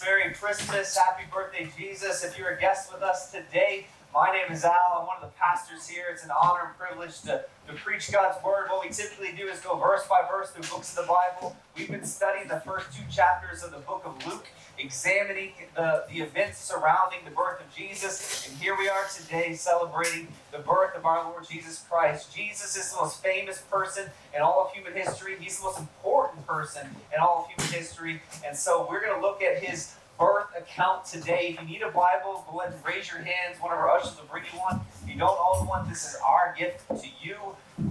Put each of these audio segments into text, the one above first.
Merry Christmas. Happy birthday, Jesus. If you're a guest with us today, my name is Al. I'm one of the pastors here. It's an honor and privilege to, to preach God's Word. What we typically do is go verse by verse through books of the Bible. We've been studying the first two chapters of the book of Luke, examining the, the events surrounding the birth of Jesus. And here we are today celebrating the birth of our Lord Jesus Christ. Jesus is the most famous person in all of human history, He's the most important person in all of human history. And so we're going to look at His birth account today. If you need a Bible, go ahead and raise your hands. One of our ushers will bring you one. If you don't own one, this is our gift to you.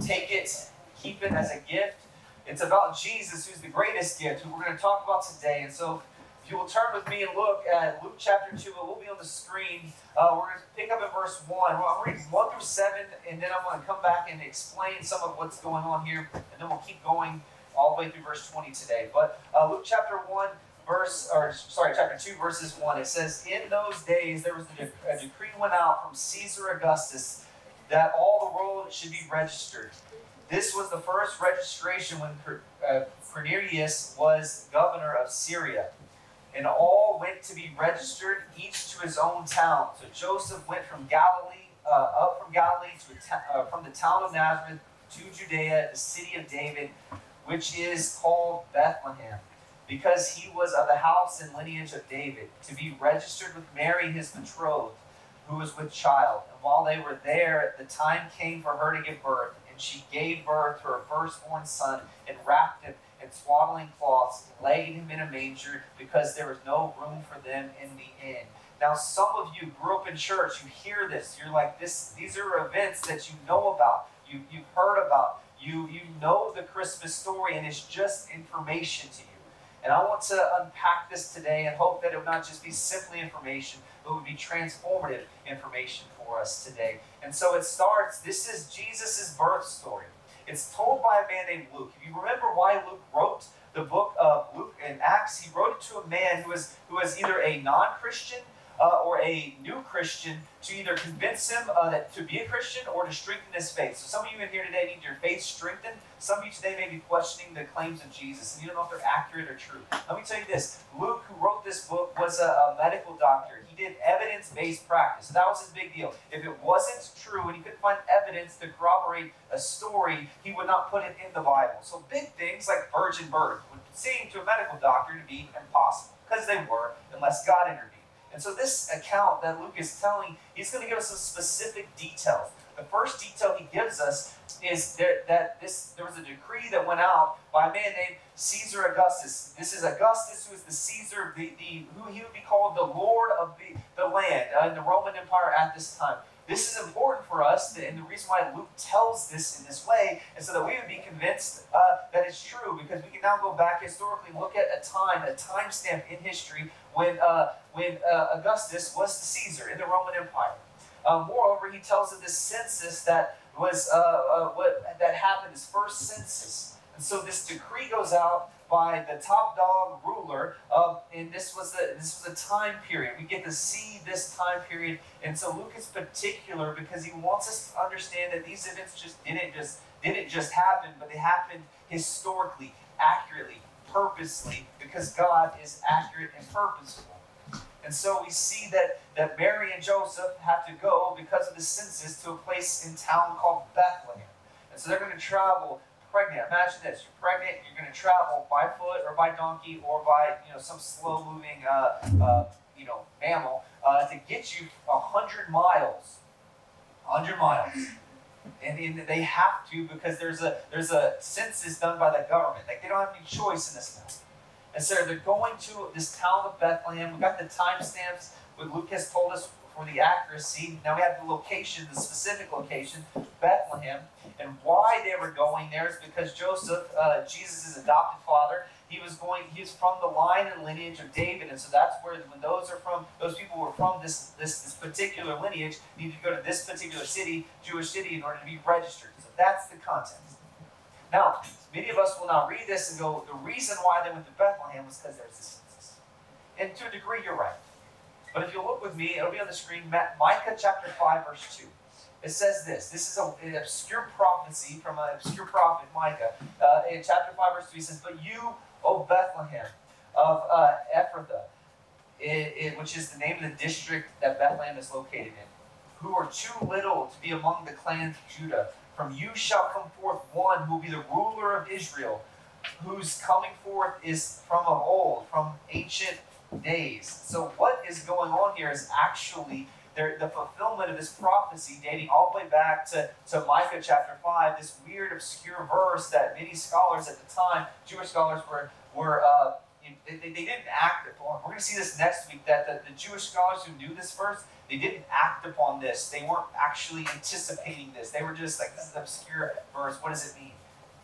Take it, keep it as a gift. It's about Jesus, who's the greatest gift, who we're going to talk about today. And so, if you will turn with me and look at Luke chapter 2, it will be on the screen. Uh, we're going to pick up at verse 1. Well, I'm reading 1 through 7, and then I'm going to come back and explain some of what's going on here, and then we'll keep going all the way through verse 20 today. But uh, Luke chapter 1, verse, or sorry, chapter 2, verses 1, it says, In those days there was a, de- a decree went out from Caesar Augustus that all the world should be registered. This was the first registration when uh, Quirinius was governor of Syria. And all went to be registered, each to his own town. So Joseph went from Galilee, uh, up from Galilee to uh, from the town of Nazareth to Judea, the city of David, which is called Bethlehem because he was of the house and lineage of David, to be registered with Mary, his betrothed, who was with child. And while they were there, the time came for her to give birth, and she gave birth to her firstborn son, and wrapped him in swaddling cloths, and laid him in a manger, because there was no room for them in the inn. Now, some of you grew up in church, you hear this, you're like, this, these are events that you know about, you, you've heard about, you, you know the Christmas story, and it's just information to you. And I want to unpack this today and hope that it would not just be simply information, but would be transformative information for us today. And so it starts this is Jesus' birth story. It's told by a man named Luke. If you remember why Luke wrote the book of Luke and Acts, he wrote it to a man who was, who was either a non Christian uh, or a new Christian to either convince him uh, that to be a Christian or to strengthen his faith. So some of you in here today need your faith strengthened. Some of you today may be questioning the claims of Jesus, and you don't know if they're accurate or true. Let me tell you this: Luke, who wrote this book, was a, a medical doctor. He did evidence-based practice. So that was his big deal. If it wasn't true and he couldn't find evidence to corroborate a story, he would not put it in the Bible. So big things like virgin birth would seem to a medical doctor to be impossible because they were, unless God intervened. And so this account that Luke is telling, he's going to give us some specific details. The first detail he gives us is there, that this there was a decree that went out by a man named Caesar Augustus. This is Augustus, who is the Caesar, the, the who he would be called the Lord of the, the land uh, in the Roman Empire at this time. This is important for us, and the reason why Luke tells this in this way is so that we would be convinced uh, that it's true, because we can now go back historically look at a time, a time stamp in history when, uh, when uh, Augustus was the Caesar in the Roman Empire. Uh, moreover, he tells of this census that was uh, uh, what that happened, his first census. And so this decree goes out by the top dog ruler of, and this was the this was a time period. We get to see this time period, and so Luke is particular because he wants us to understand that these events just didn't just didn't just happen, but they happened historically, accurately, purposely, because God is accurate and purposeful. And so we see that, that Mary and Joseph have to go because of the census to a place in town called Bethlehem. And so they're going to travel pregnant. Imagine this: you're pregnant. You're going to travel by foot or by donkey or by you know some slow-moving uh, uh, you know mammal uh, to get you hundred miles. Hundred miles. And, and, they have to because there's a there's a census done by the government. Like they don't have any choice in this now. And so they're going to this town of Bethlehem. We got the timestamps. What Luke has told us for the accuracy. Now we have the location, the specific location, Bethlehem. And why they were going there is because Joseph, uh, Jesus' adopted father, he was going, he's from the line and lineage of David. And so that's where, when those are from, those people were from this, this, this particular lineage, need to go to this particular city, Jewish city, in order to be registered. So that's the context. Now, many of us will now read this and go, the reason why they went to Bethlehem was because there's this census. And to a degree, you're right. But if you look with me, it'll be on the screen, Micah chapter 5, verse 2. It says this. This is a, an obscure prophecy from an obscure prophet, Micah. Uh, in chapter 5, verse 2, he says, But you, O Bethlehem of uh, Ephrathah, it, it, which is the name of the district that Bethlehem is located in, who are too little to be among the clans of Judah. From you shall come forth one who will be the ruler of Israel, whose coming forth is from of old, from ancient days. So, what is going on here is actually the fulfillment of this prophecy dating all the way back to, to Micah chapter 5, this weird, obscure verse that many scholars at the time, Jewish scholars, were, were uh, they, they, didn't act upon. We're going to see this next week that the, the Jewish scholars who knew this verse, they didn't act upon this. They weren't actually anticipating this. They were just like, this is an obscure verse. What does it mean?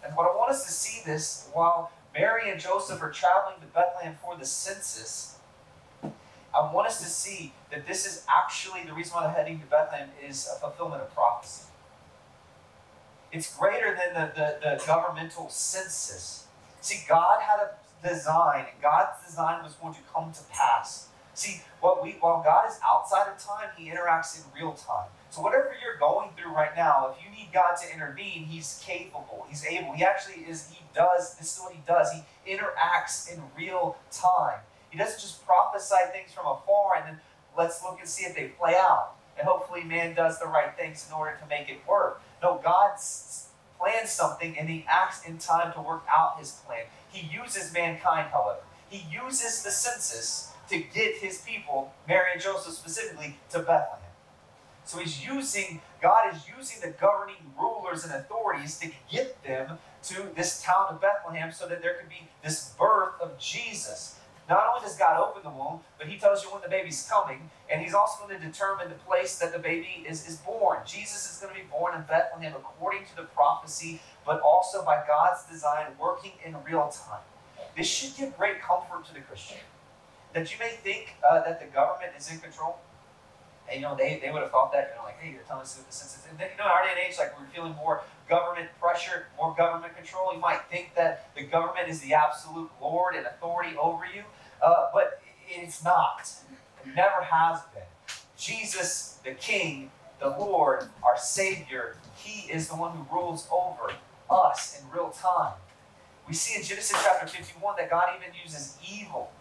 And what I want us to see this while Mary and Joseph are traveling to Bethlehem for the census, I want us to see that this is actually the reason why they're heading to Bethlehem is a fulfillment of prophecy. It's greater than the, the, the governmental census. See, God had a design, and God's design was going to come to pass. See, what we while God is outside of time, He interacts in real time. So whatever you're going through right now, if you need God to intervene, He's capable. He's able. He actually is. He does. This is what He does. He interacts in real time. He doesn't just prophesy things from afar and then let's look and see if they play out. And hopefully, man does the right things in order to make it work. No, God plans something and he acts in time to work out his plan. He uses mankind, however. He uses the census to get his people, Mary and Joseph specifically, to Bethlehem. So he's using, God is using the governing rulers and authorities to get them to this town of Bethlehem so that there can be this birth of Jesus. Not only does God open the womb, but He tells you when the baby's coming, and He's also going to determine the place that the baby is, is born. Jesus is going to be born in Bethlehem according to the prophecy, but also by God's design, working in real time. This should give great comfort to the Christian. That you may think uh, that the government is in control. And, you know, they, they would have thought that, you know, like, hey, you're telling us the census. And then, you know, in our day and age, like, we're feeling more government pressure, more government control. You might think that the government is the absolute Lord and authority over you. Uh, but it's not. It never has been. Jesus, the King, the Lord, our Savior, He is the one who rules over us in real time. We see in Genesis chapter 51 that God even uses evil.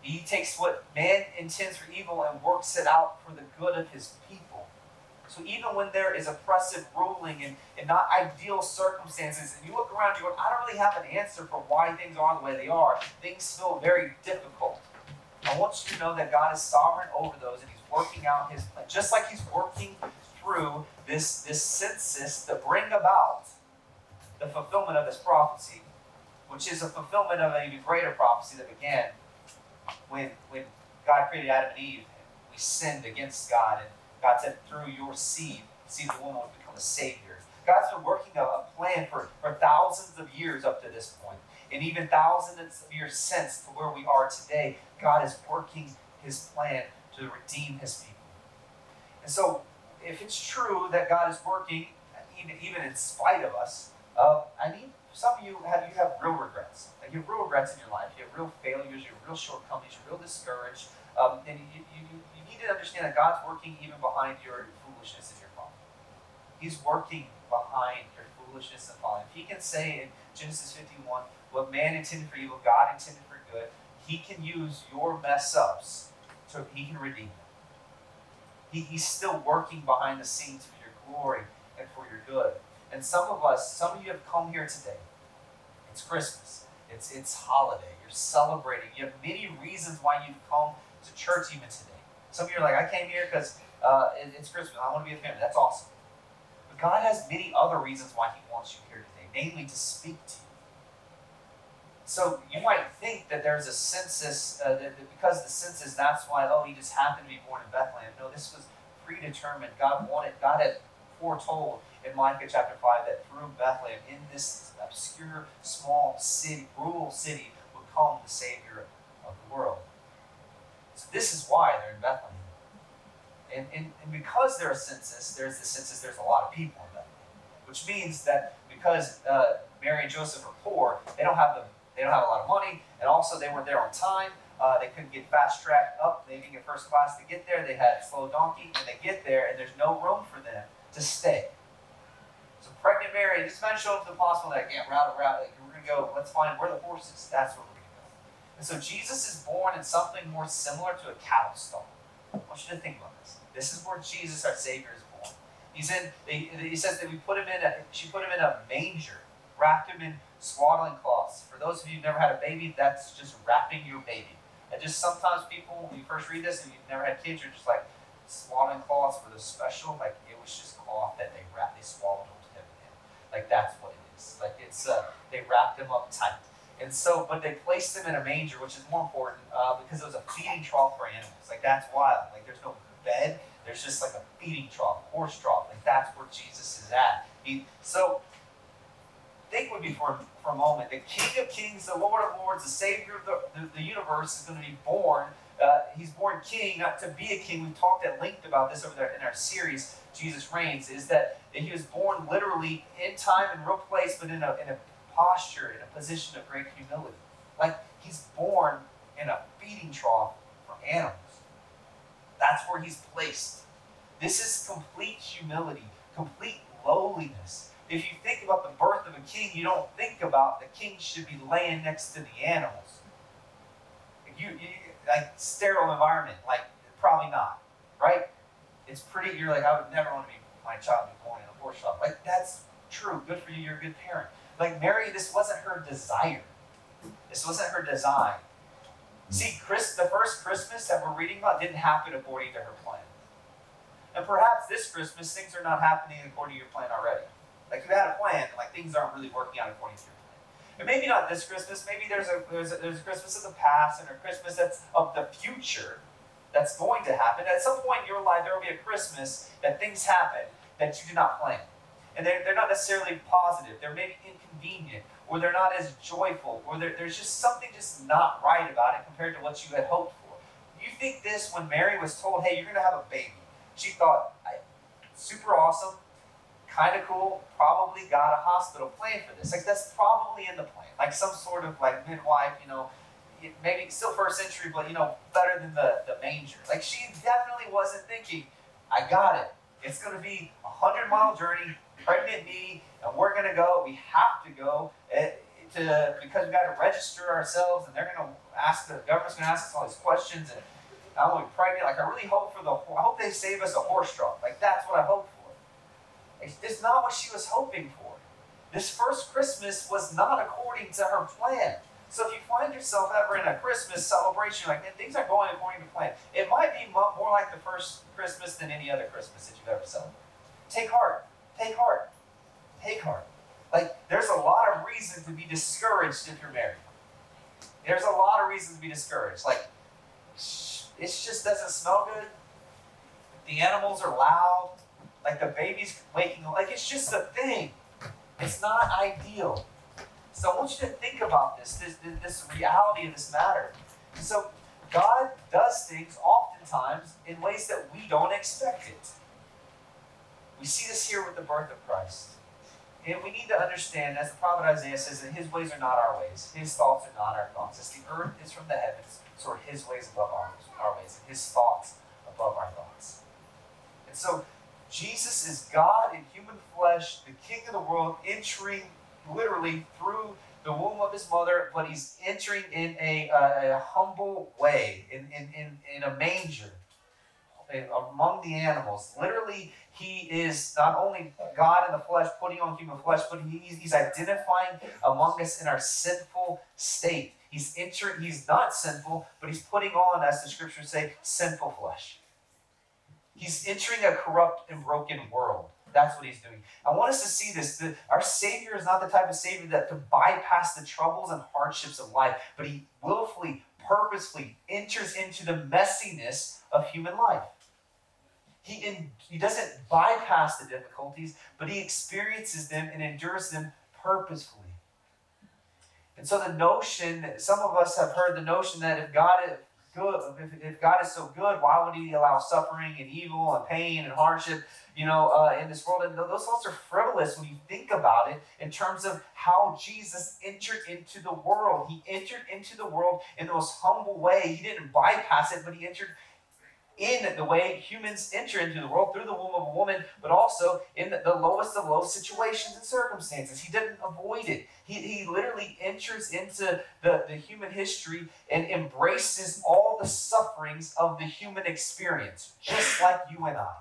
He takes what man intends for evil and works it out for the good of His people. So even when there is oppressive ruling and, and not ideal circumstances, and you look around, you go, I don't really have an answer for why things are the way they are. Things feel very difficult. I want you to know that God is sovereign over those and He's working out His plan. Just like He's working through this, this census to bring about the fulfillment of this prophecy, which is a fulfillment of an even greater prophecy that began when, when God created Adam and Eve. And we sinned against God and God said, through your seed, seed of the woman would become a savior. God's been working a, a plan for, for thousands of years up to this point, and even thousands of years since to where we are today. God is working his plan to redeem his people. And so, if it's true that God is working, even, even in spite of us, uh, I need some of you have you have real regrets. Like you have real regrets in your life. You have real failures. You have real shortcomings. You're real discouraged. Um, and you, you need to understand that God's working even behind your foolishness and your folly. He's working behind your foolishness and folly. If he can say in Genesis 51, what man intended for evil, God intended for good, he can use your mess ups so he can redeem them. He, he's still working behind the scenes for your glory and for your good. And some of us, some of you have come here today. It's Christmas. It's it's holiday. You're celebrating. You have many reasons why you've come to church even today. Some of you are like, I came here because uh, it's Christmas. I want to be with family. That's awesome. But God has many other reasons why He wants you here today, namely to speak to you. So you might think that there's a census, uh, that, that because the census, that's why, oh, he just happened to be born in Bethlehem. No, this was predetermined. God wanted, God had foretold in Micah chapter 5 that through Bethlehem, in this obscure, small city, rural city, would come the Savior of the world. This is why they're in Bethlehem. And, and, and because there's a census, there's the census, there's a lot of people in Bethlehem. Which means that because uh, Mary and Joseph are poor, they don't have the they don't have a lot of money, and also they weren't there on time. Uh, they couldn't get fast tracked up. They didn't get first class to get there. They had a slow donkey, and they get there, and there's no room for them to stay. So pregnant Mary, just imagine showing up to the hospital like, yeah, route. Like, we're gonna go. Let's find where the horse is. That's what. And so Jesus is born in something more similar to a cattle stall. I want you to think about this. This is where Jesus, our Savior, is born. He's in. He says that we put him in a. She put him in a manger, wrapped him in swaddling cloths. For those of you who've never had a baby, that's just wrapping your baby. And just sometimes people, when you first read this and you've never had kids, you're just like, swaddling cloths were the special, like it was just cloth that they wrapped, they swallowed him in. Like that's what it is. Like it's, uh, they wrapped him up tight. And so, but they placed him in a manger, which is more important uh, because it was a feeding trough for animals. Like that's wild. Like there's no bed. There's just like a feeding trough, horse trough. Like that's where Jesus is at. He, so think with me for, for a moment. The King of Kings, the Lord of Lords, the Savior of the, the, the universe is going to be born. Uh, he's born king, not to be a king. We've talked at length about this over there in our series, Jesus Reigns, is that, that he was born literally in time and real place, but in a, in a posture, in a position of great humility. Like he's born in a feeding trough for animals. That's where he's placed. This is complete humility, complete lowliness. If you think about the birth of a king, you don't think about the king should be laying next to the animals. You, you like sterile environment, like probably not, right? It's pretty. You're like, I would never want to be my child be born in a horse shop. Like that's true. Good for you. You're a good parent. Like Mary, this wasn't her desire. This wasn't her design. See, Chris, the first Christmas that we're reading about didn't happen according to her plan. And perhaps this Christmas things are not happening according to your plan already. Like you had a plan, like things aren't really working out according to your plan. And maybe not this Christmas. Maybe there's a there's a, there's a Christmas of the past and a Christmas that's of the future that's going to happen. At some point in your life, there will be a Christmas that things happen that you did not plan. And they're, they're not necessarily positive. They're maybe inconvenient, or they're not as joyful, or there's just something just not right about it compared to what you had hoped for. You think this when Mary was told, hey, you're going to have a baby. She thought, super awesome, kind of cool, probably got a hospital plan for this. Like, that's probably in the plan. Like, some sort of, like, midwife, you know, maybe still first century, but, you know, better than the, the manger. Like, she definitely wasn't thinking, I got it. It's going to be a 100 mile journey, pregnant me, and we're going to go. We have to go. Eh, to, because we got to register ourselves, and they're going to ask the government's going to ask us all these questions, and I'm going to be pregnant. Like I really hope for the. I hope they save us a horse trough. Like that's what I hope for. it's not what she was hoping for. This first Christmas was not according to her plan. So if you find yourself ever in a Christmas celebration, like man, things are going according to plan, it might be more like the first Christmas than any other Christmas that you've ever celebrated. Take heart. Take heart. Take heart. Like there's a lot of reasons to be discouraged if you're Mary. There's a lot of reasons to be discouraged. Like it just doesn't smell good. The animals are loud. Like the baby's waking up. Like it's just a thing. It's not ideal. So I want you to think about this, this, this reality of this matter. so God does things oftentimes in ways that we don't expect it. We see this here with the birth of Christ. And we need to understand, as the prophet Isaiah says, that his ways are not our ways. His thoughts are not our thoughts. As the earth is from the heavens, so are his ways above our, our ways, and his thoughts above our thoughts. And so Jesus is God in human flesh, the King of the world, entering literally through the womb of his mother, but he's entering in a, uh, a humble way, in, in, in, in a manger among the animals. Literally, he is not only God in the flesh, putting on human flesh, but he, he's identifying among us in our sinful state. He's entering, he's not sinful, but he's putting on, as the scriptures say, sinful flesh. He's entering a corrupt and broken world. That's what he's doing. I want us to see this. That our Savior is not the type of Savior that to bypass the troubles and hardships of life, but he willfully, purposefully enters into the messiness of human life. He, in, he doesn't bypass the difficulties, but he experiences them and endures them purposefully. And so the notion, that some of us have heard the notion that if God is good, if, if God is so good, why would He allow suffering and evil and pain and hardship, you know, uh, in this world? And those thoughts are frivolous when you think about it in terms of how Jesus entered into the world. He entered into the world in the most humble way. He didn't bypass it, but He entered in the way humans enter into the world through the womb of a woman, but also in the, lowest of low situations and circumstances. He didn't avoid it. He, he literally enters into the, the human history and embraces all the sufferings of the human experience, just like you and I.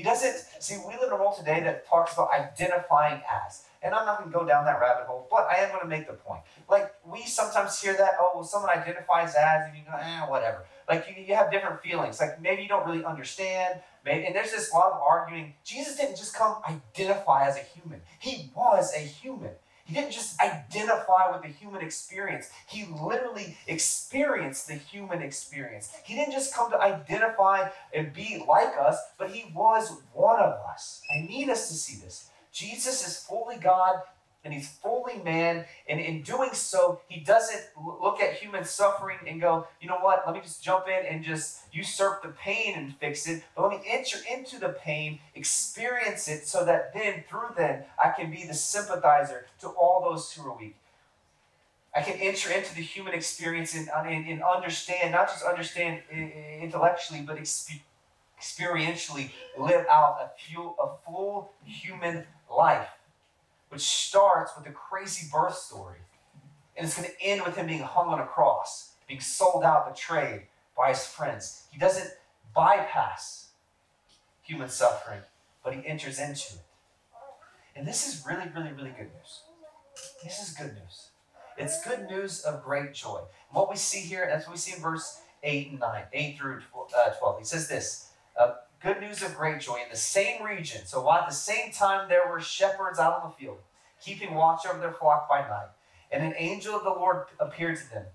He doesn't, see, we live in a world today that talks about identifying as. And I'm not going to go down that rabbit hole, but I am going to make the point. Like, we sometimes hear that, oh, well, someone identifies as, and you go, eh, whatever. Like, you, you have different feelings. Like, maybe you don't really understand. Maybe, and there's this lot of arguing. Jesus didn't just come identify as a human, he was a human. He didn't just identify with the human experience. He literally experienced the human experience. He didn't just come to identify and be like us, but he was one of us. I need us to see this. Jesus is fully God and he's fully man. And in doing so, he doesn't look at human suffering and go, you know what, let me just jump in and just usurp the pain and fix it. But let me enter into the pain, experience it, so that then, through then, I can be the sympathizer to all those who are weak. I can enter into the human experience and, uh, and, and understand, not just understand intellectually, but experientially live out a, few, a full human life which starts with a crazy birth story. And it's going to end with him being hung on a cross, being sold out, betrayed by his friends. He doesn't bypass human suffering, but he enters into it. And this is really, really, really good news. This is good news. It's good news of great joy. And what we see here, that's what we see in verse 8 and 9, 8 through uh, 12. He says this uh, good news of great joy in the same region. So while at the same time there were shepherds out on the field, keeping watch over their flock by night. And an angel of the Lord appeared to them.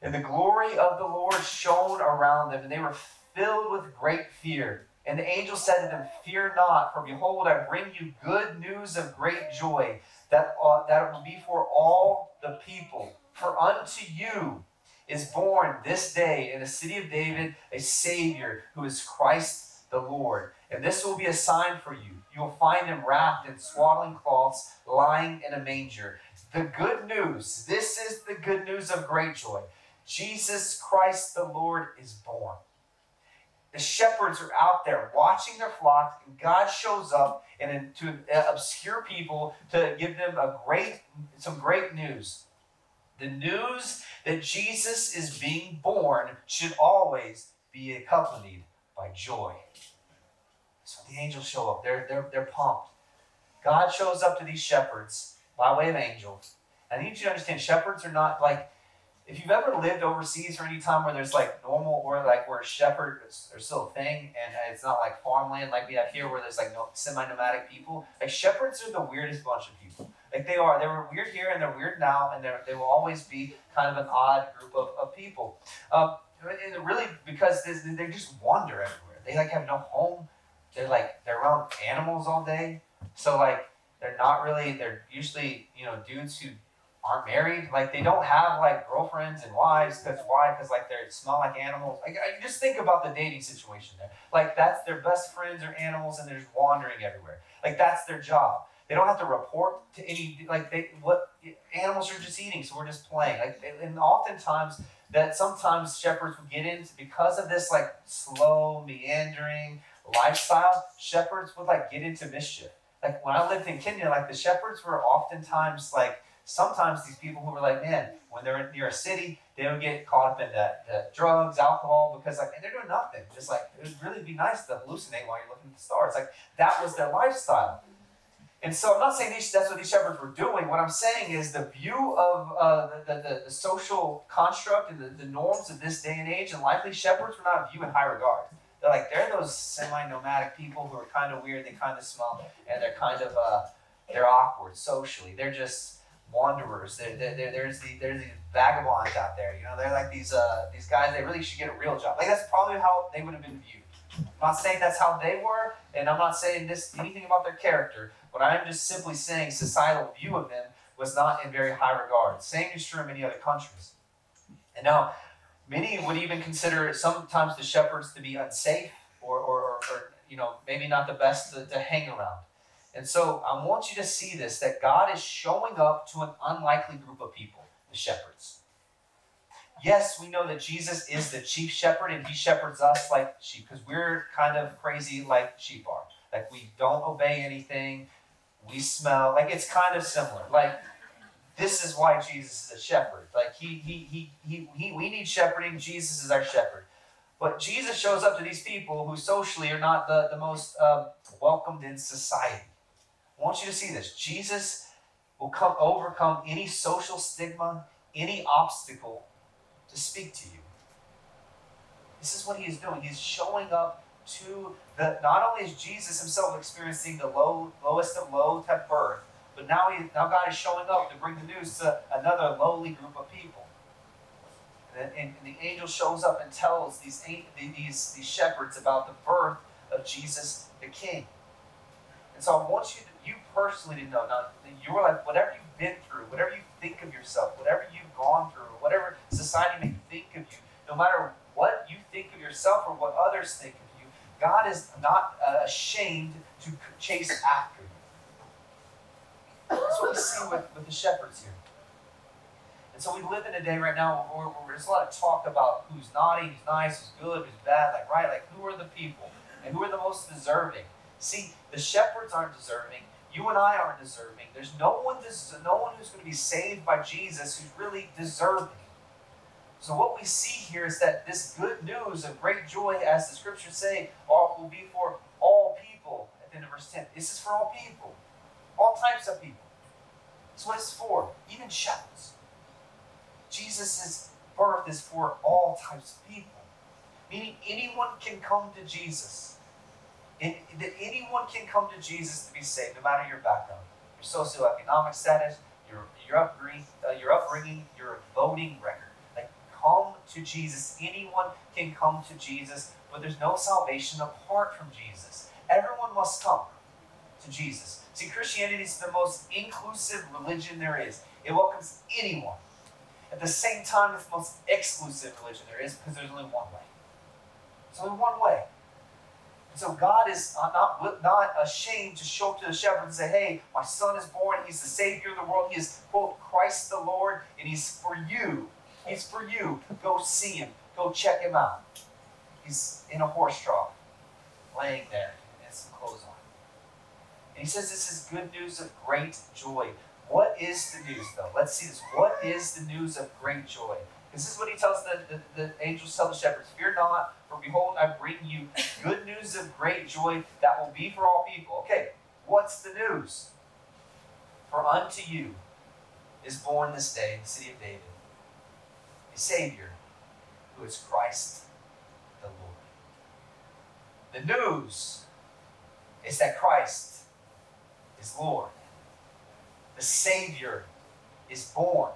And the glory of the Lord shone around them, and they were filled with great fear. And the angel said to them, Fear not, for behold, I bring you good news of great joy, that, uh, that it will be for all the people. For unto you is born this day in the city of David a Savior who is Christ the Lord. And this will be a sign for you. You will find him wrapped in swaddling cloths, lying in a manger. The good news, this is the good news of great joy. Jesus Christ the Lord is born. The shepherds are out there watching their flocks, and God shows up and to obscure people to give them a great, some great news. The news that Jesus is being born should always be accompanied by joy. So the angels show up. They're, they're, they're pumped. God shows up to these shepherds by way of angels. I need you to understand shepherds are not like, if you've ever lived overseas or any time where there's like normal or like where shepherds are still a thing and uh, it's not like farmland like we have here where there's like no, semi-nomadic people, like shepherds are the weirdest bunch of people. Like they are. They were weird here and they're weird now, and they will always be kind of an odd group of, of people. Um, and really, because they just wander everywhere. They like have no home. They're like they're around animals all day. So like they're not really. They're usually you know dudes who aren't married. Like they don't have like girlfriends and wives. That's why? Because like they smell like animals. Like I, just think about the dating situation there. Like that's their best friends are animals and they're just wandering everywhere. Like that's their job. They don't have to report to any like they what animals are just eating, so we're just playing. Like and oftentimes that sometimes shepherds would get into because of this like slow meandering lifestyle. Shepherds would like get into mischief. Like when I lived in Kenya, like the shepherds were oftentimes like sometimes these people who were like, man, when they're near a city, they would get caught up in that, drugs, alcohol, because like they're doing nothing. Just like it would really be nice to hallucinate while you're looking at the stars. Like that was their lifestyle. And so I'm not saying these, that's what these shepherds were doing. What I'm saying is the view of uh, the, the, the, social construct and the, the norms of this day and age, and likely shepherds were not viewed in high regard. They're like, they're those semi-nomadic people who are kind of weird, they kind of smell, and they're kind of, uh, they're awkward socially. They're just wanderers. They're, they're, they're, there's, the, there's these vagabonds out there, you know, they're like these, uh, these guys, they really should get a real job. Like, that's probably how they would have been viewed. I'm not saying that's how they were, and I'm not saying this anything about their character, but I'm just simply saying societal view of them was not in very high regard. Same is true in many other countries. And now, many would even consider sometimes the shepherds to be unsafe or, or, or, or you know, maybe not the best to, to hang around. And so I want you to see this that God is showing up to an unlikely group of people, the shepherds. Yes, we know that Jesus is the chief shepherd and he shepherds us like sheep because we're kind of crazy like sheep are. Like we don't obey anything, we smell. Like it's kind of similar. Like this is why Jesus is a shepherd. Like he he he he, he we need shepherding. Jesus is our shepherd. But Jesus shows up to these people who socially are not the, the most um, welcomed in society. I want you to see this. Jesus will come overcome any social stigma, any obstacle to speak to you. This is what he is doing. He's showing up to the not only is Jesus himself experiencing the low, lowest of low type birth, but now he now God is showing up to bring the news to another lowly group of people. And, and, and the angel shows up and tells these, these, these shepherds about the birth of Jesus the King. And so I want you to, you personally to know now your life, whatever you've been through, whatever you think of yourself, whatever you've gone through, whatever society may think of you, no matter what you think of yourself or what others think of you, God is not uh, ashamed to chase after you. That's what we see with, with the shepherds here. And so we live in a day right now where, where, there's a lot of talk about who's naughty, who's nice, who's good, who's bad, like right, like who are the people and who are the most deserving. See, the shepherds aren't deserving. You and I aren't deserving. There's no one, no one who's going to be saved by Jesus who's really deserving. So what we see here is that this good news of great joy, as the scriptures say, will be for all people. At the end of verse 10, this is for all people, all types of people. That's what it's for, even shepherds. Jesus' birth is for all types of people, meaning anyone can come to Jesus. And that anyone can come to Jesus to be saved, no matter your background, your socioeconomic status, your your upbringing, uh, your upbringing, your voting record. Like, come to Jesus. Anyone can come to Jesus, but there's no salvation apart from Jesus. Everyone must come to Jesus. See, Christianity is the most inclusive religion there is. It welcomes anyone. At the same time, it's the most exclusive religion there is because there's only one way. There's only one way. So God is not, not ashamed to show up to the shepherds and say, hey, my son is born. He's the Savior of the world. He is, quote, Christ the Lord, and he's for you. He's for you. Go see him. Go check him out. He's in a horse trough, laying there, and some clothes on. And he says this is good news of great joy. What is the news, though? Let's see this. What is the news of great joy? This is what he tells the, the, the angels tell the shepherds Fear not, for behold, I bring you good news of great joy that will be for all people. Okay, what's the news? For unto you is born this day in the city of David a Savior who is Christ the Lord. The news is that Christ is Lord. The Savior is born.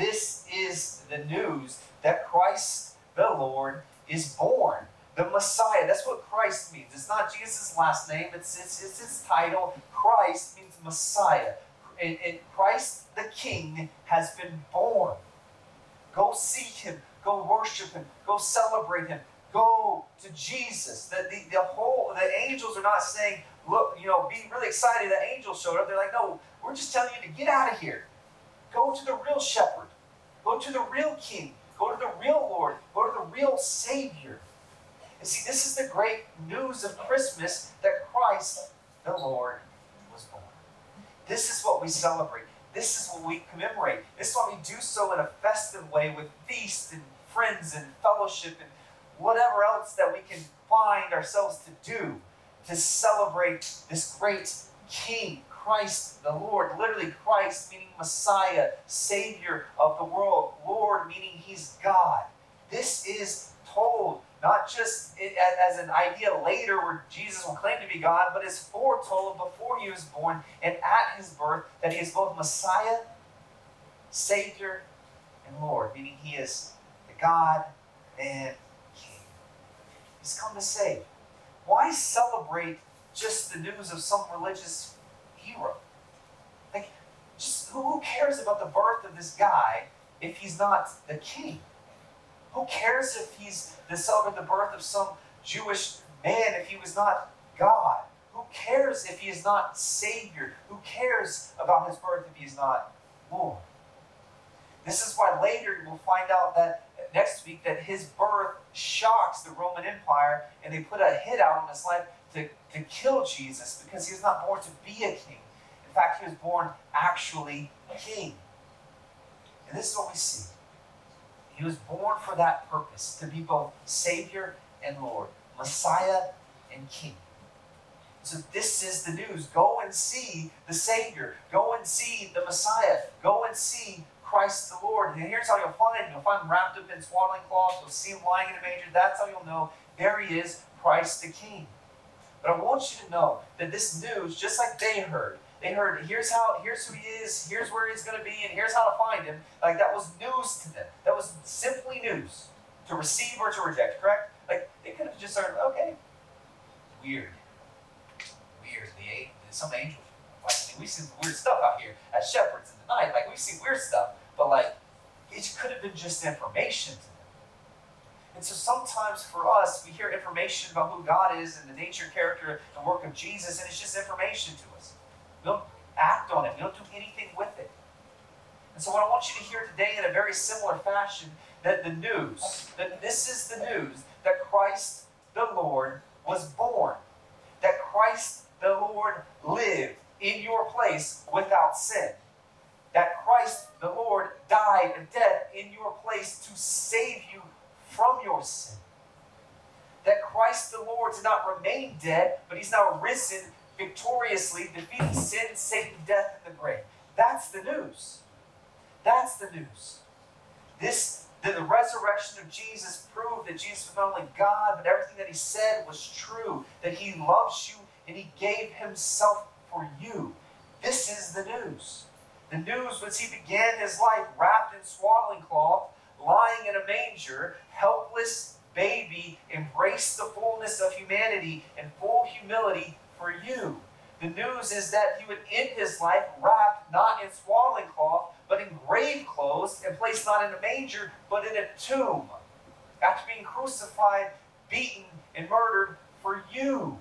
This is the news that Christ the Lord is born. The Messiah. That's what Christ means. It's not Jesus' last name, it's, it's, it's his title. Christ means Messiah. And, and Christ the King has been born. Go seek him. Go worship him. Go celebrate him. Go to Jesus. The, the, the whole the angels are not saying, look, you know, be really excited that angels showed up. They're like, no, we're just telling you to get out of here. Go to the real shepherd. Go to the real king. Go to the real Lord. Go to the real Savior. And see, this is the great news of Christmas that Christ, the Lord, was born. This is what we celebrate. This is what we commemorate. This is why we do so in a festive way with feasts and friends and fellowship and whatever else that we can find ourselves to do to celebrate this great King, Christ the Lord. Literally, Christ meaning Messiah, Savior of the world. Lord meaning He's God. This is told not just as an idea later where Jesus will claim to be God, but is foretold before he was born and at his birth that he is both Messiah, Savior, and Lord, meaning he is the God and King. He's come to save. Why celebrate just the news of some religious hero? Like, just who cares about the birth of this guy if he's not the king? Who cares if he's to celebrate the birth of some Jewish man if he was not God? Who cares if he is not Savior? Who cares about his birth if he is not Lord? This is why later we'll find out that next week that his birth shocks the Roman Empire and they put a hit out on his life to, to kill Jesus because he was not born to be a king. In fact, he was born actually king. And this is what we see. He was born for that purpose to be both Savior and Lord, Messiah and King. So this is the news. Go and see the Savior. Go and see the Messiah. Go and see Christ the Lord. And here's how you'll find him. You'll find him wrapped up in swaddling cloths. You'll see him lying in a manger. That's how you'll know there he is, Christ the King. But I want you to know that this news, just like they heard, they heard here's how here's who he is, here's where he's gonna be, and here's how to find him. Like that was news to them. That was simply news. To receive or to reject, correct? Like they could have just started, okay. Weird. Weird. The some angel. Like we see weird stuff out here as shepherds in the night. Like we see weird stuff. But like, it could have been just information to. And so sometimes for us, we hear information about who God is and the nature, character, and work of Jesus, and it's just information to us. We don't act on it. We don't do anything with it. And so what I want you to hear today in a very similar fashion, that the news, that this is the news, that Christ the Lord was born. That Christ the Lord lived in your place without sin that Christ the Lord died a death in your place to save you from your sin. That Christ the Lord did not remain dead, but he's now risen victoriously, defeating sin, Satan, death, and the grave. That's the news. That's the news. This that the resurrection of Jesus proved that Jesus was not only God, but everything that he said was true, that he loves you and he gave himself for you. This is the news. The news was he began his life wrapped in swaddling cloth, lying in a manger, helpless baby, embraced the fullness of humanity and full humility for you. The news is that he would end his life wrapped not in swaddling cloth, but in grave clothes, and placed not in a manger, but in a tomb. After being crucified, beaten, and murdered for you.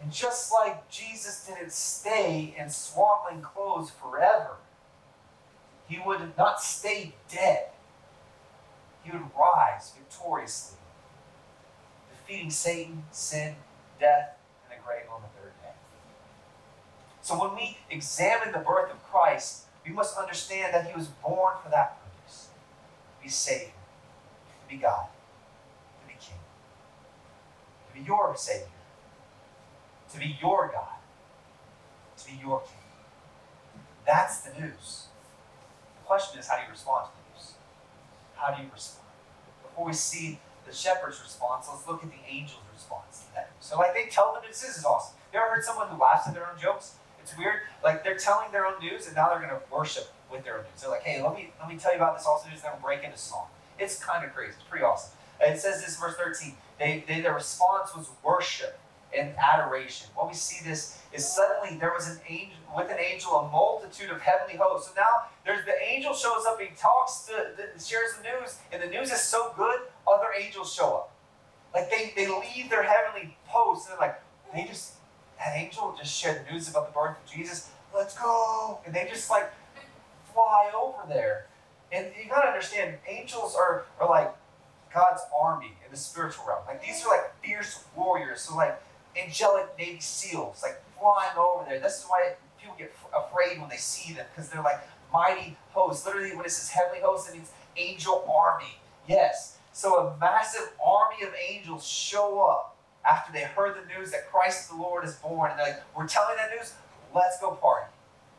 And just like Jesus didn't stay in swaddling clothes forever, he would not stay dead. He would rise victoriously, defeating Satan, sin, death, and the grave on the third day. So when we examine the birth of Christ, we must understand that he was born for that purpose to be Savior, to be God, to be King, to be your Savior to be your God, to be your King. That's the news. The question is, how do you respond to the news? How do you respond? Before we see the shepherd's response, let's look at the angel's response to that. So, like, they tell them this is awesome. You ever heard someone who laughs at their own jokes? It's weird. Like, they're telling their own news, and now they're going to worship with their own news. They're like, hey, let me let me tell you about this awesome news, and then break into song. It's kind of crazy. It's pretty awesome. It says this verse 13. They, they, their response was worship and adoration. What we see this is suddenly there was an angel with an angel, a multitude of heavenly hosts. So now there's the angel shows up, he talks to the, shares the news, and the news is so good, other angels show up. Like they, they leave their heavenly posts and they're like, they just that angel just shared the news about the birth of Jesus. Let's go. And they just like fly over there. And you gotta understand, angels are, are like God's army in the spiritual realm. Like these are like fierce warriors. So like angelic Navy SEALs, like flying over there. This is why people get afraid when they see them, because they're like mighty hosts. Literally, when it says heavenly hosts, it means angel army. Yes. So a massive army of angels show up after they heard the news that Christ the Lord is born. And they're like, we're telling that news, let's go party.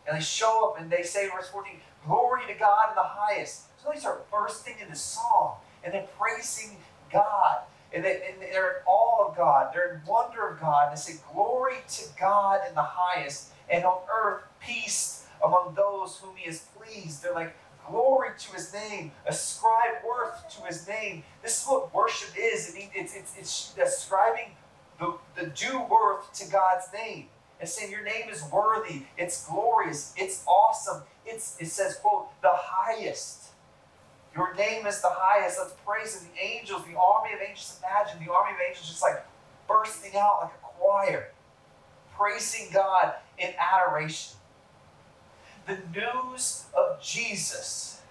And they show up and they say, verse 14, glory to God in the highest. So they start bursting into song and then praising God and, they, and they're in awe of God. They're in wonder of God. And they say, Glory to God in the highest, and on earth peace among those whom he is pleased. They're like, Glory to his name. Ascribe worth to his name. This is what worship is. It's, it's, it's ascribing the, the due worth to God's name. And saying, Your name is worthy. It's glorious. It's awesome. It's, it says, quote, the highest. Your name is the highest. Let's praise Him. The angels, the army of angels, imagine the army of angels just like bursting out like a choir, praising God in adoration. the news of Jesus,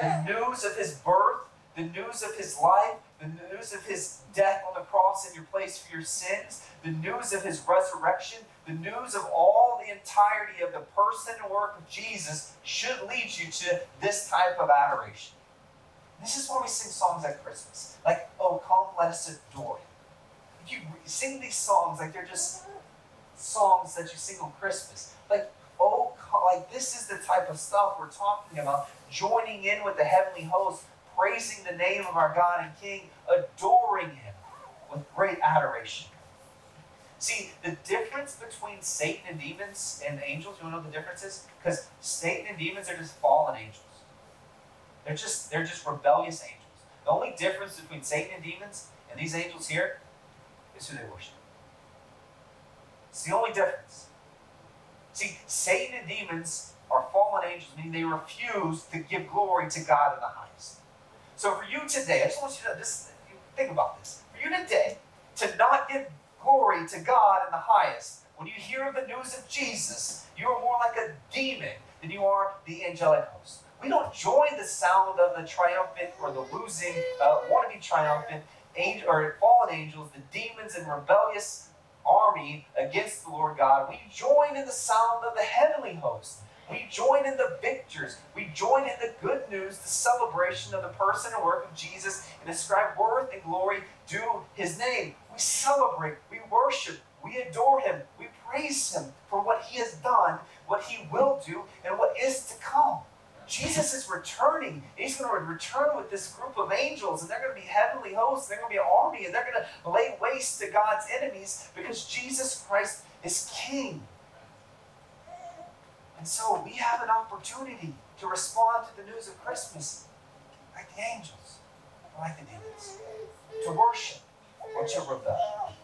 the news of his birth, the news of his life, the news of his death on the cross in your place for your sins, the news of his resurrection, the news of all the entirety of the person and work of Jesus should lead you to this type of adoration. This is why we sing songs at Christmas. Like, oh, come, let us adore him. You sing these songs like they're just songs that you sing on Christmas. Like, oh, like this is the type of stuff we're talking about. Joining in with the heavenly host, praising the name of our God and King, adoring him with great adoration. See, the difference between Satan and demons and angels, you want to know the difference is? Because Satan and demons are just fallen angels. They're just they're just rebellious angels. The only difference between Satan and demons and these angels here is who they worship. It's the only difference. See, Satan and demons are fallen angels, meaning they refuse to give glory to God in the highest. So for you today, I just want you to this, think about this. For you today, to not give glory to God in the highest, when you hear the news of Jesus, you are more like a demon than you are the angelic host. We don't join the sound of the triumphant or the losing, uh, wannabe triumphant angel or fallen angels, the demons and rebellious army against the Lord God. We join in the sound of the heavenly host. We join in the victors. We join in the good news, the celebration of the person and work of Jesus, and ascribe worth and glory to his name. We celebrate, we worship, we adore him, we praise him for what he has done, what he will do, and what is to come. Jesus is returning. He's going to return with this group of angels, and they're going to be heavenly hosts. They're going to be an army, and they're going to lay waste to God's enemies because Jesus Christ is King. And so we have an opportunity to respond to the news of Christmas like the angels, like the demons, to worship or to rebel.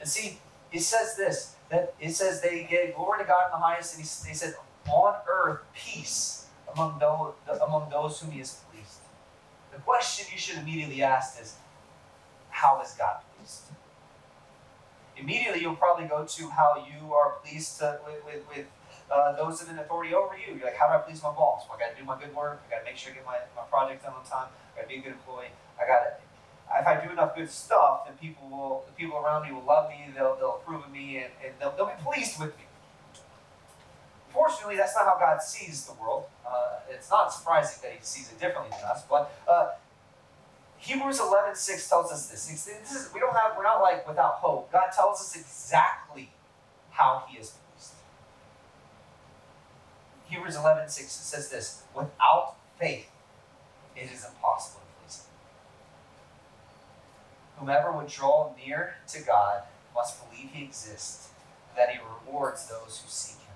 And see, it says this that it says they gave glory to God in the highest, and he, they said, on earth peace among those, among those whom he is pleased. The question you should immediately ask is, how is God pleased? Immediately, you'll probably go to how you are pleased to, with, with, with uh, those in authority over you. You're like, how do I please my boss? Well, I got to do my good work. I got to make sure I get my, my project done on time. I got to be a good employee. I got to. If I do enough good stuff, then people will, the people around me will love me. They'll, they'll approve of me, and, and they'll, they'll be pleased with me. Fortunately, that's not how God sees the world. Uh, it's not surprising that He sees it differently than us, but uh, Hebrews 11 6 tells us this. this is, we don't have, we're not like without hope. God tells us exactly how He is pleased. Hebrews 11 6 says this Without faith, it is impossible. Whomever would draw near to God must believe He exists, that He rewards those who seek Him.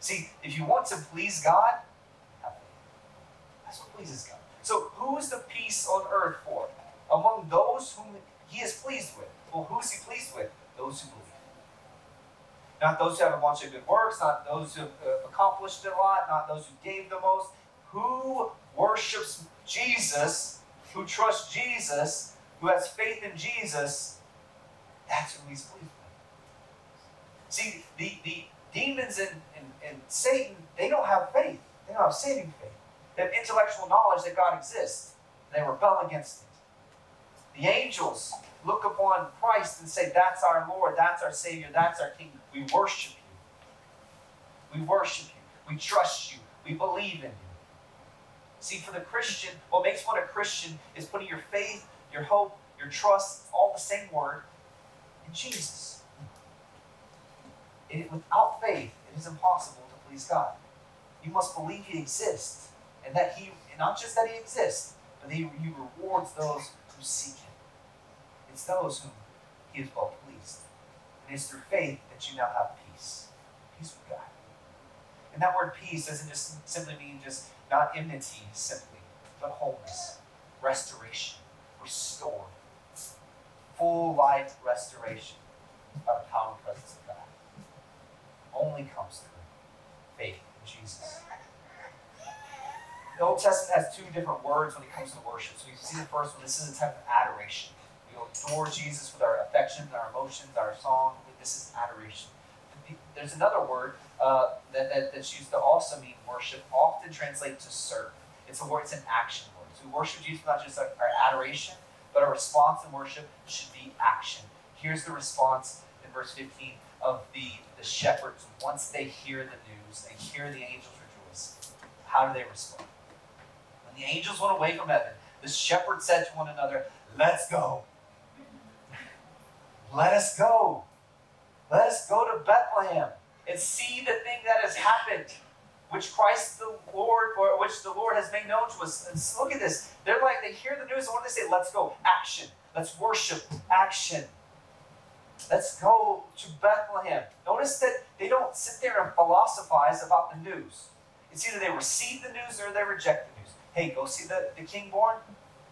See, if you want to please God. That's what pleases God. So, who is the peace on earth for? Among those whom He is pleased with. Well, who is He pleased with? Those who believe. Not those who have a bunch of good works, not those who have uh, accomplished a lot, not those who gave the most. Who worships Jesus, who trusts Jesus, who has faith in Jesus, that's who He's with. See, the, the demons and and Satan, they don't have faith. They don't have saving faith. They have intellectual knowledge that God exists. They rebel against it. The angels look upon Christ and say, That's our Lord, that's our Savior, that's our King. We worship you. We worship you. We trust you. We believe in you. See, for the Christian, what makes one a Christian is putting your faith, your hope, your trust, all the same word, in Jesus. It, without faith, it is impossible to please God. You must believe He exists, and that He, not just that He exists, but that He, he rewards those who seek Him. It's those whom He is well pleased. And it's through faith that you now have peace. Peace with God. And that word peace doesn't just simply mean just not enmity simply, but wholeness, restoration, restored, full life restoration by the power and presence of God only comes through faith in Jesus. The Old Testament has two different words when it comes to worship. So you see the first one, this is a type of adoration. We adore Jesus with our affections, our emotions, our song. This is adoration. there's another word uh, that, that, that's used to also mean worship, often translate to serve. It's a word, it's an action So worship Jesus not just our adoration, but our response in worship should be action. Here's the response in verse 15 of the, the shepherds once they hear the news, they hear the angels rejoice. How do they respond? When the angels went away from heaven, the shepherds said to one another, Let's go. Let us go. Let us go to Bethlehem and see the thing that has happened, which Christ the Lord, or which the Lord has made known to us. And look at this. They're like, they hear the news, and what do they say? Let's go. Action. Let's worship. Action. Let's go to Bethlehem. Notice that they don't sit there and philosophize about the news. It's either they receive the news or they reject the news. Hey, go see the, the king born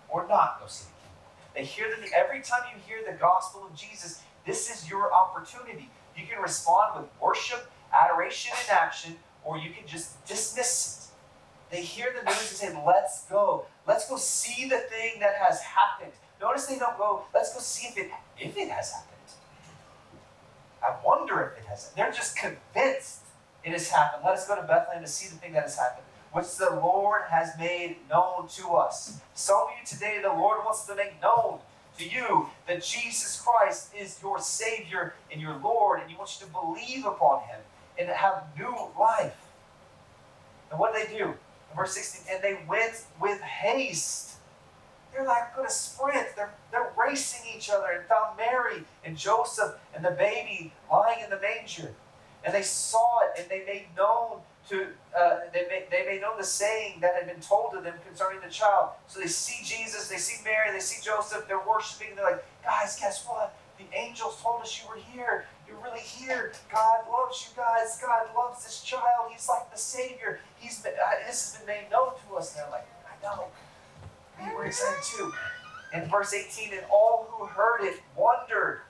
or not go see the king born. They hear the every time you hear the gospel of Jesus, this is your opportunity. You can respond with worship, adoration, and action, or you can just dismiss it. They hear the news and say, Let's go. Let's go see the thing that has happened. Notice they don't go, Let's go see if it, if it has happened. I wonder if it has. They're just convinced it has happened. Let us go to Bethlehem to see the thing that has happened, which the Lord has made known to us. Some of you today, the Lord wants to make known to you that Jesus Christ is your Savior and your Lord, and He wants you to believe upon Him and have new life. And what did they do? In verse 16, and they went with haste. They're like going to sprint. They're, they're racing each other and found Mary and Joseph and the baby lying in the manger. And they saw it and they made known to uh, they, made, they made known the saying that had been told to them concerning the child. So they see Jesus, they see Mary, they see Joseph, they're worshiping. They're like, guys, guess what? The angels told us you were here. You're really here. God loves you guys. God loves this child. He's like the Savior. He's been, uh, this has been made known to us. And they're like, I know. We were excited too. In verse 18, and all who heard it wondered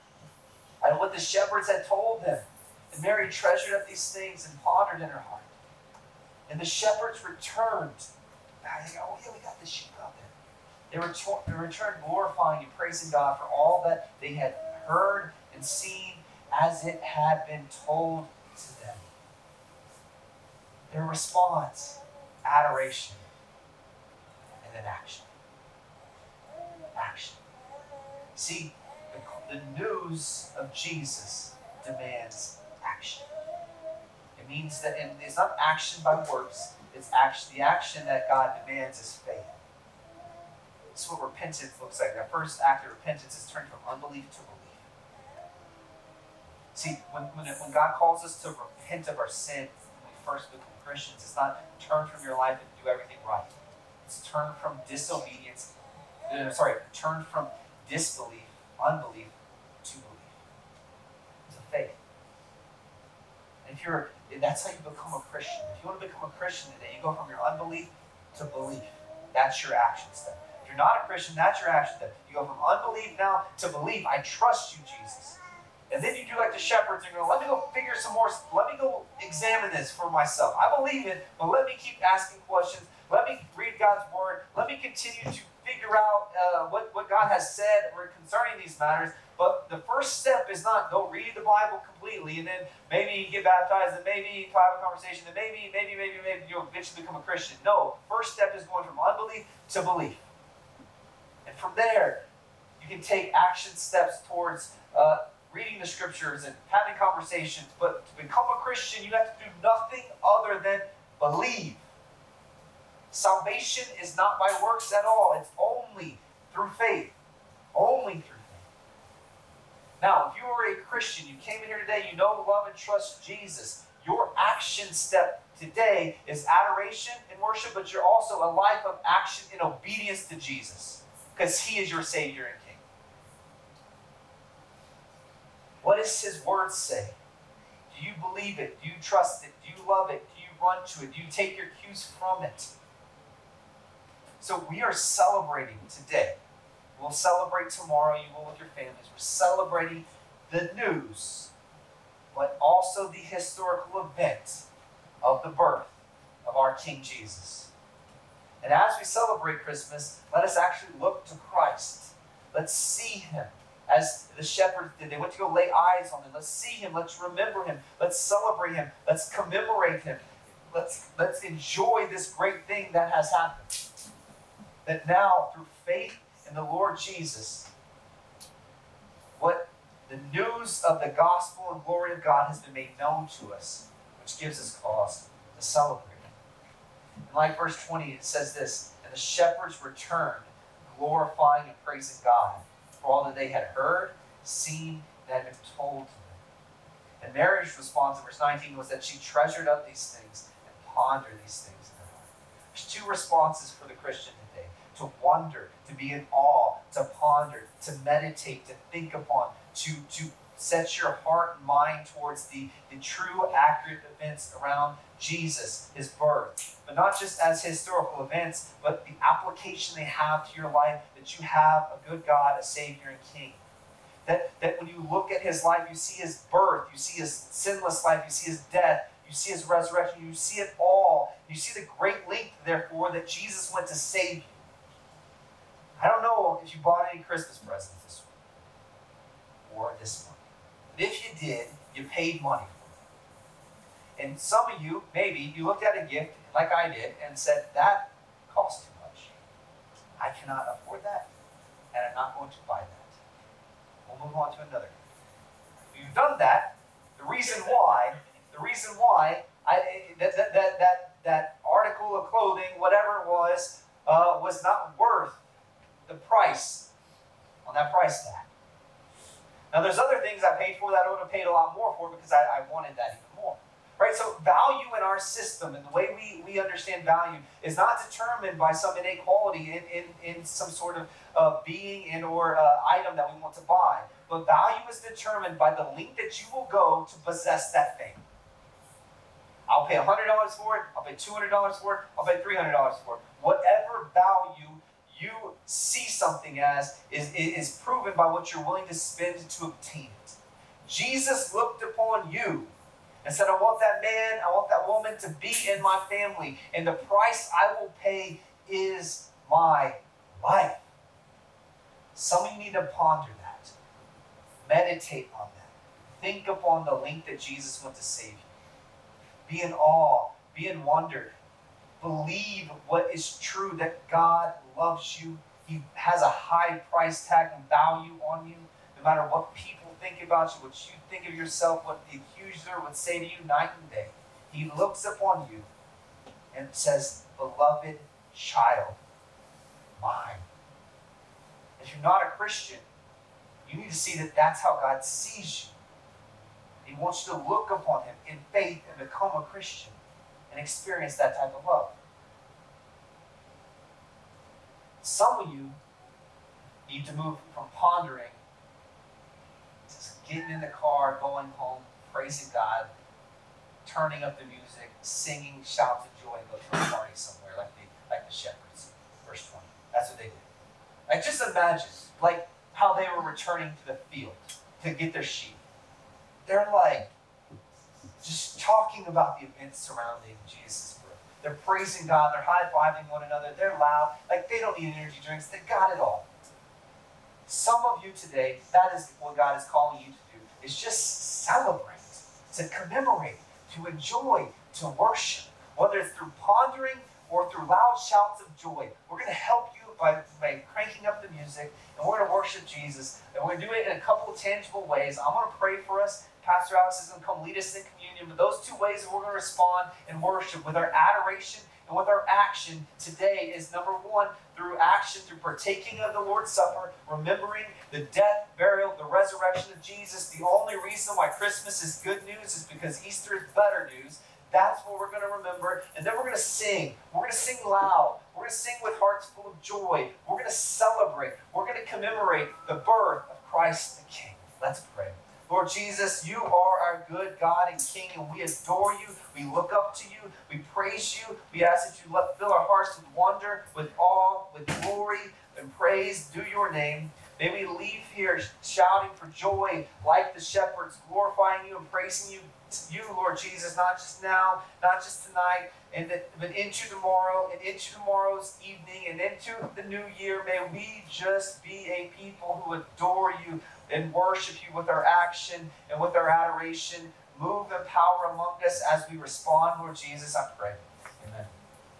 at what the shepherds had told them. And Mary treasured up these things and pondered in her heart. And the shepherds returned. oh, yeah, we got the sheep out there. They, retor- they returned glorifying and praising God for all that they had heard and seen as it had been told to them. Their response, adoration, and then action. Action. See, the, the news of Jesus demands action. It means that and it's not action by works, it's action. The action that God demands is faith. This is what repentance looks like. The first act of repentance is turning from unbelief to. See, when, when, when God calls us to repent of our sin when we first become Christians, it's not turn from your life and do everything right. It's turn from disobedience, uh, sorry, turn from disbelief, unbelief, to belief. A faith. And if you're that's how you become a Christian. If you want to become a Christian today, you go from your unbelief to belief. That's your action step. If you're not a Christian, that's your action step. You go from unbelief now to belief. I trust you, Jesus. And then you do like the shepherds and go, let me go figure some more, let me go examine this for myself. I believe it, but let me keep asking questions. Let me read God's word. Let me continue to figure out uh, what, what God has said concerning these matters. But the first step is not go read the Bible completely and then maybe get baptized and maybe have a conversation and maybe, maybe, maybe, maybe you'll eventually become a Christian. No, first step is going from unbelief to belief. And from there, you can take action steps towards uh, reading the scriptures and having conversations. But to become a Christian, you have to do nothing other than believe. Salvation is not by works at all, it's only through faith. Only through faith. now, if you are a Christian, you came in here today, you know, love, and trust Jesus, your action step today is adoration and worship, but you're also a life of action in obedience to Jesus because He is your Savior and King. What does His Word say? Do you believe it? Do you trust it? Do you love it? Do you run to it? Do you take your cues from it? So we are celebrating today We'll celebrate tomorrow, you will with your families. We're celebrating the news, but also the historical event of the birth of our King Jesus. And as we celebrate Christmas, let us actually look to Christ. Let's see him as the shepherds did. They went to go lay eyes on him. Let's see him. Let's remember him. Let's celebrate him. Let's commemorate him. Let's, let's enjoy this great thing that has happened. That now, through faith in the Lord Jesus, what the news of the gospel and glory of God has been made known to us, which gives us cause to celebrate. In like verse 20, it says this And the shepherds returned, glorifying and praising God for all that they had heard, seen, and had been told to them. And Mary's response in verse 19 was that she treasured up these things and pondered these things in her heart. There's two responses for the Christian today to wonder, to be in awe, to ponder, to meditate, to think upon, to, to set your heart and mind towards the, the true, accurate events around Jesus, his birth. But not just as historical events, but the application they have to your life that you have a good God, a Savior, and King. That, that when you look at his life, you see his birth, you see his sinless life, you see his death, you see his resurrection, you see it all. You see the great length, therefore, that Jesus went to save you. I don't know if you bought any Christmas presents this week or this month. But if you did, you paid money. And some of you, maybe, you looked at a gift like I did and said, that costs too much. I cannot afford that, and I'm not going to buy that. We'll move on to another. If you've done that, the reason why, the reason why I, that, that, that, that, that article of clothing, whatever it was, uh, was not worth the price on that price tag. Now, there's other things I paid for that I would have paid a lot more for because I, I wanted that even more. Right? So, value in our system and the way we, we understand value is not determined by some inequality in, in, in some sort of uh, being and or uh, item that we want to buy. But value is determined by the length that you will go to possess that thing. I'll pay $100 for it, I'll pay $200 for it, I'll pay $300 for it. Whatever value you see something as is, is proven by what you're willing to spend to obtain it. Jesus looked upon you and said, I want that man, I want that woman to be in my family, and the price I will pay is my life. Some of you need to ponder that, meditate on that, think upon the length that Jesus went to save you. Be in awe, be in wonder, believe what is true that God loves you. He has a high price tag and value on you, no matter what people think about you, what you think of yourself, what the accuser would say to you night and day. He looks upon you and says, Beloved child, mine. If you're not a Christian, you need to see that that's how God sees you. He wants you to look upon Him in faith and become a Christian and experience that type of love. Some of you need to move from pondering getting in the car, going home, praising God, turning up the music, singing shouts of joy, and go to a party somewhere like the like the shepherds. Verse 20. That's what they did. Like just imagine, like how they were returning to the field to get their sheep. They're like just talking about the events surrounding Jesus' birth. They're praising God. They're high fiving one another. They're loud. Like they don't need energy drinks. They got it all. Some of you today, that is what God is calling you to do, is just celebrate, to commemorate, to enjoy, to worship, whether it's through pondering or through loud shouts of joy. We're going to help you by, by cranking up the music, and we're going to worship Jesus. And we're going to do it in a couple of tangible ways. I'm going to pray for us. Pastor Alex is going to come lead us in communion. But those two ways we're going to respond in worship with our adoration and with our action today is number one, through action, through partaking of the Lord's Supper, remembering the death, burial, the resurrection of Jesus. The only reason why Christmas is good news is because Easter is better news. That's what we're going to remember. And then we're going to sing. We're going to sing loud. We're going to sing with hearts full of joy. We're going to celebrate. We're going to commemorate the birth of Christ the King. Let's pray. Lord Jesus, you are our good God and King, and we adore you. We look up to you. We praise you. We ask that you let, fill our hearts with wonder, with awe, with glory and praise. Due your name. May we leave here shouting for joy like the shepherds, glorifying you and praising you, you, Lord Jesus, not just now, not just tonight, and but into tomorrow and into tomorrow's evening and into the new year. May we just be a people who adore you and worship you with our action and with our adoration. Move and power among us as we respond, Lord Jesus, I pray. Amen.